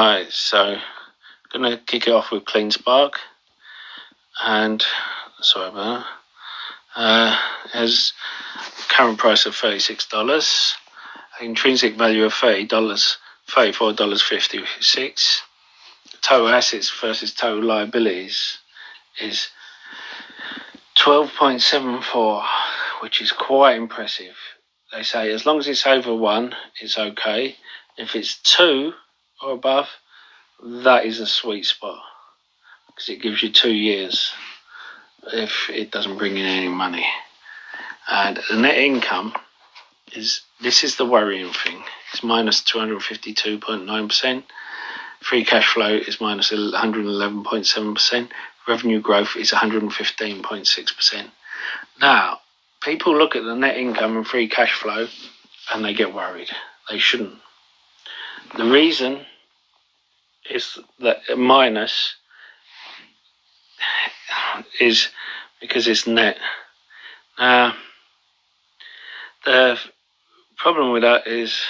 Alright, so I'm going to kick it off with CleanSpark. And, sorry about that. Uh, has current price of $36, intrinsic value of $30, $34.56. Total assets versus total liabilities is 12.74, which is quite impressive. They say as long as it's over one, it's okay. If it's two or above, that is a sweet spot because it gives you two years if it doesn't bring in any money. And the net income is this is the worrying thing. It's minus 252.9%. Free cash flow is minus 111.7%. Revenue growth is 115.6%. Now, people look at the net income and free cash flow and they get worried. They shouldn't. The reason is that minus is because it's net. Now, the problem with that is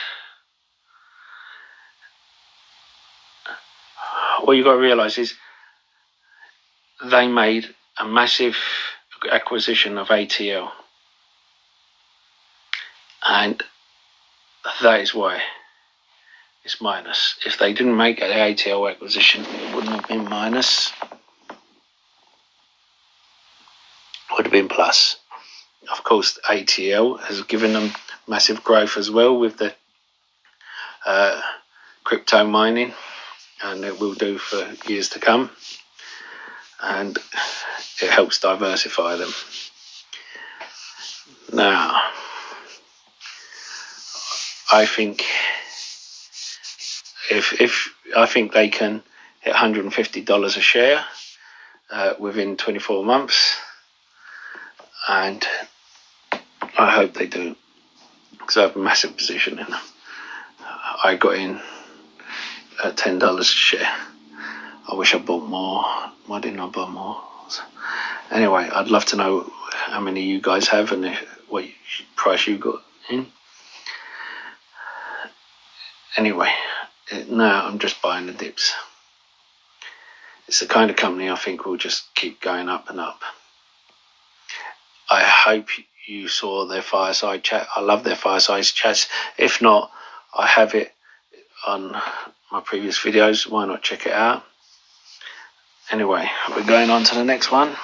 what you've got to realize is they made a massive acquisition of ATL. And that is why it's minus. If they didn't make an ATL acquisition, it wouldn't have been minus. Would have been plus. Of course, ATL has given them massive growth as well with the uh, crypto mining, and it will do for years to come. And it helps diversify them. Now, I think if if I think they can hit 150 dollars a share uh, within 24 months, and I hope they do because I have a massive position in them. I got in at ten dollars a share. I wish I bought more. Why didn't I buy more? Anyway, I'd love to know how many you guys have and what price you got in. Anyway, now I'm just buying the dips. It's the kind of company I think will just keep going up and up. I hope you saw their fireside chat. I love their fireside chats. If not, I have it on my previous videos. Why not check it out? Anyway, we're going on to the next one,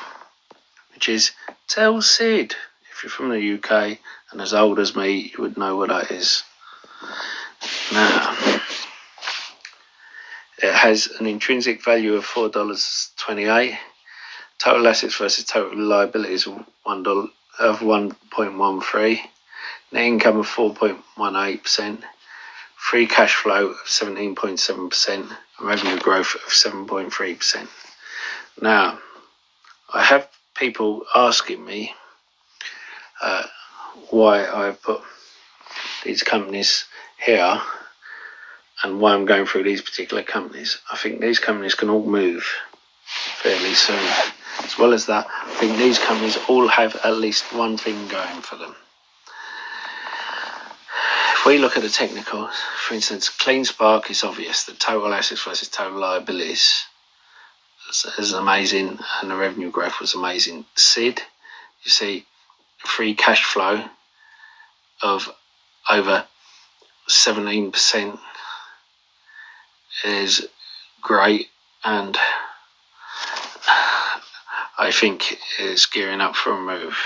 which is Tell Sid. If you're from the UK and as old as me, you would know what that is. Now, it has an intrinsic value of $4.28. Total assets versus total liabilities of $1 of 1.13. Net income of 4.18%. Free cash flow of 17.7%. Revenue growth of 7.3%. Now, I have people asking me uh, why I put these companies here and why I'm going through these particular companies. I think these companies can all move fairly soon. As well as that, I think these companies all have at least one thing going for them. If we look at the technicals, for instance, CleanSpark is obvious. The total assets versus total liabilities is amazing, and the revenue growth was amazing. SID, you see, free cash flow of over 17% is great and I think is gearing up for a move.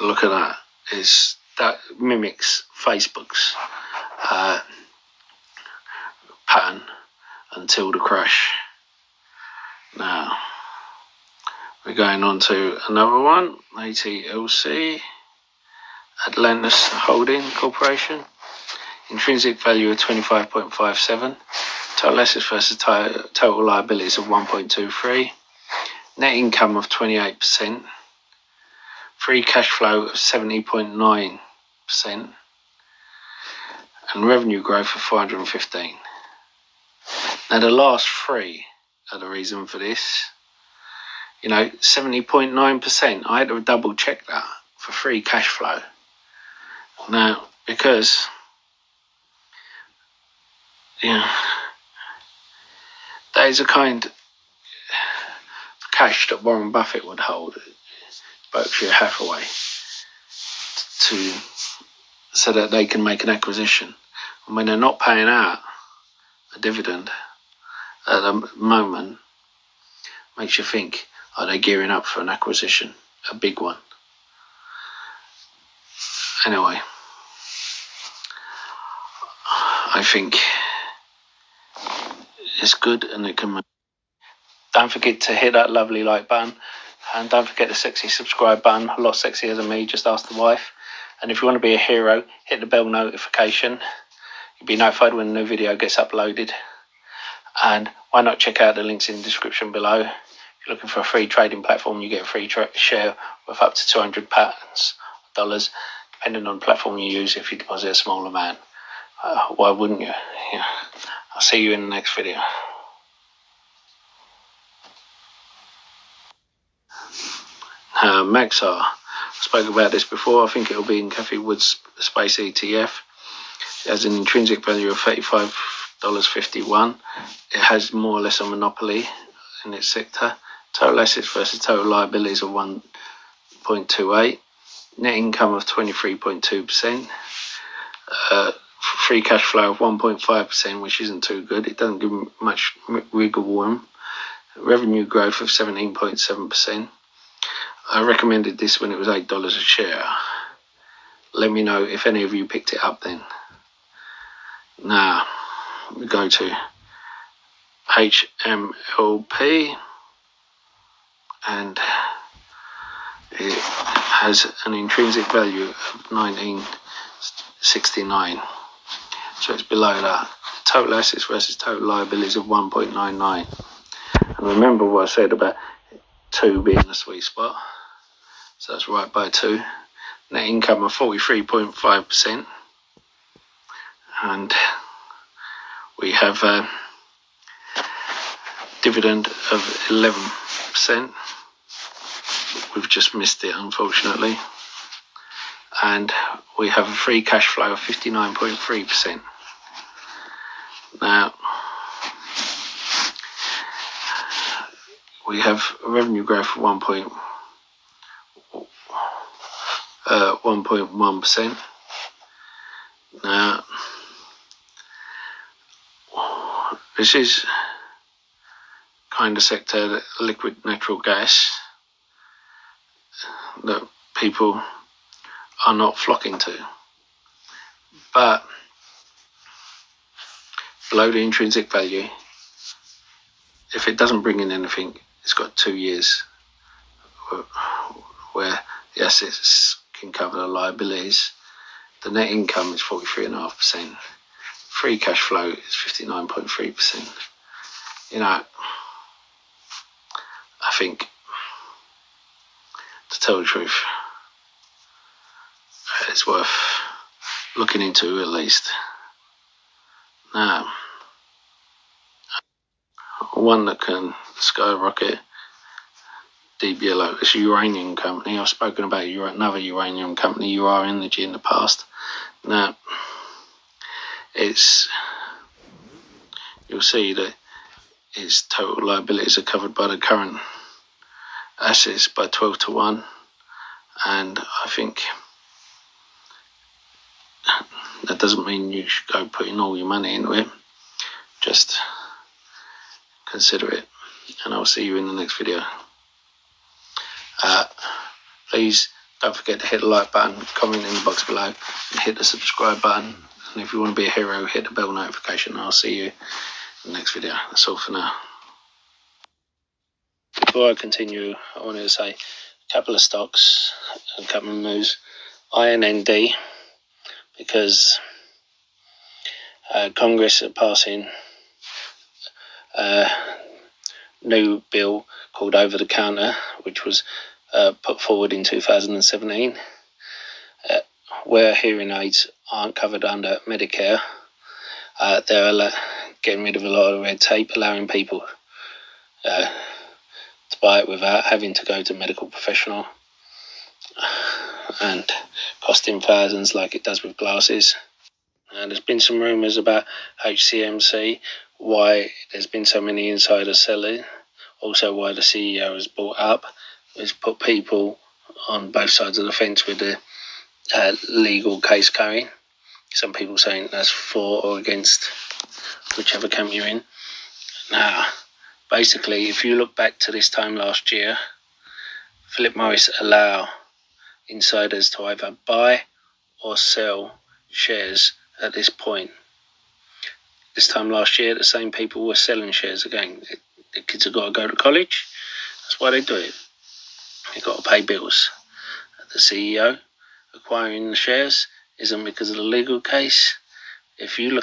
Look at that. Is that mimics Facebook's uh, pattern until the crash. Now we're going on to another one, ATLC, Atlantis Holding Corporation. Intrinsic value of 25.57. Total assets versus total liabilities of 1.23 net income of 28%, free cash flow of 70.9%, and revenue growth of 415. Now, the last three are the reason for this. You know, 70.9%. I had to double check that for free cash flow. Now, because, yeah, that is a kind of cash that Warren Buffett would hold, Berkshire Hathaway, to so that they can make an acquisition. And when they're not paying out a dividend at the moment, makes you think, are they gearing up for an acquisition, a big one? Anyway, I think it's good and it can. Don't forget to hit that lovely like button and don't forget the sexy subscribe button. A lot sexier than me, just ask the wife. And if you want to be a hero, hit the bell notification. You'll be notified when a new video gets uploaded. And why not check out the links in the description below. If you're looking for a free trading platform, you get a free share with up to 200 pounds, dollars, depending on the platform you use if you deposit a small amount. Uh, why wouldn't you? Yeah. I'll see you in the next video. Uh, Maxar. I spoke about this before. I think it'll be in Cathie Wood's Space ETF. It has an intrinsic value of $35.51. It has more or less a monopoly in its sector. Total assets versus total liabilities of 1.28. Net income of 23.2%. Uh, free cash flow of 1.5%, which isn't too good. It doesn't give much wiggle room. Revenue growth of 17.7%. I recommended this when it was $8 a share. Let me know if any of you picked it up then. Now, we go to HMLP and it has an intrinsic value of 1969 so it's below that total assets versus total liabilities of 1.99 and remember what I said about 2 being the sweet spot so that's right by 2 net income of 43.5% and we have a dividend of 11%. We've just missed it, unfortunately. And we have a free cash flow of 59.3%. Now, we have revenue growth of 1. Point, uh, 1.1%. Now, this is kind of sector, liquid natural gas, that people are not flocking to. But below the intrinsic value, if it doesn't bring in anything, it's got two years where the assets can cover the liabilities. The net income is 43.5%. Free cash flow is 59.3%. You know, I think, to tell the truth, it's worth looking into at least. Now, one that can skyrocket DBLO It's a uranium company. I've spoken about another uranium company, Ur-Energy, in the past. Now, it's you'll see that its total liabilities are covered by the current assets by 12 to 1 and I think that doesn't mean you should go putting all your money into it just consider it and I'll see you in the next video uh, please don't forget to hit the like button comment in the box below and hit the subscribe button and if you want to be a hero, hit the bell notification. I'll see you in the next video. That's all for now. Before I continue, I wanted to say a couple of stocks, and a couple of moves. INND, because uh, Congress are passing a new bill called Over the Counter, which was uh, put forward in 2017 where hearing aids aren't covered under Medicare, uh, they're getting rid of a lot of red tape, allowing people uh, to buy it without having to go to a medical professional and costing thousands like it does with glasses. And there's been some rumours about HCMC, why there's been so many insiders selling, also why the CEO has bought up, has put people on both sides of the fence with the uh, legal case going. Some people saying that's for or against whichever camp you're in. Now, basically, if you look back to this time last year, Philip Morris allow insiders to either buy or sell shares at this point. This time last year, the same people were selling shares again. The kids have got to go to college. That's why they do it. They've got to pay bills. The CEO acquiring the shares isn't because of the legal case. If you look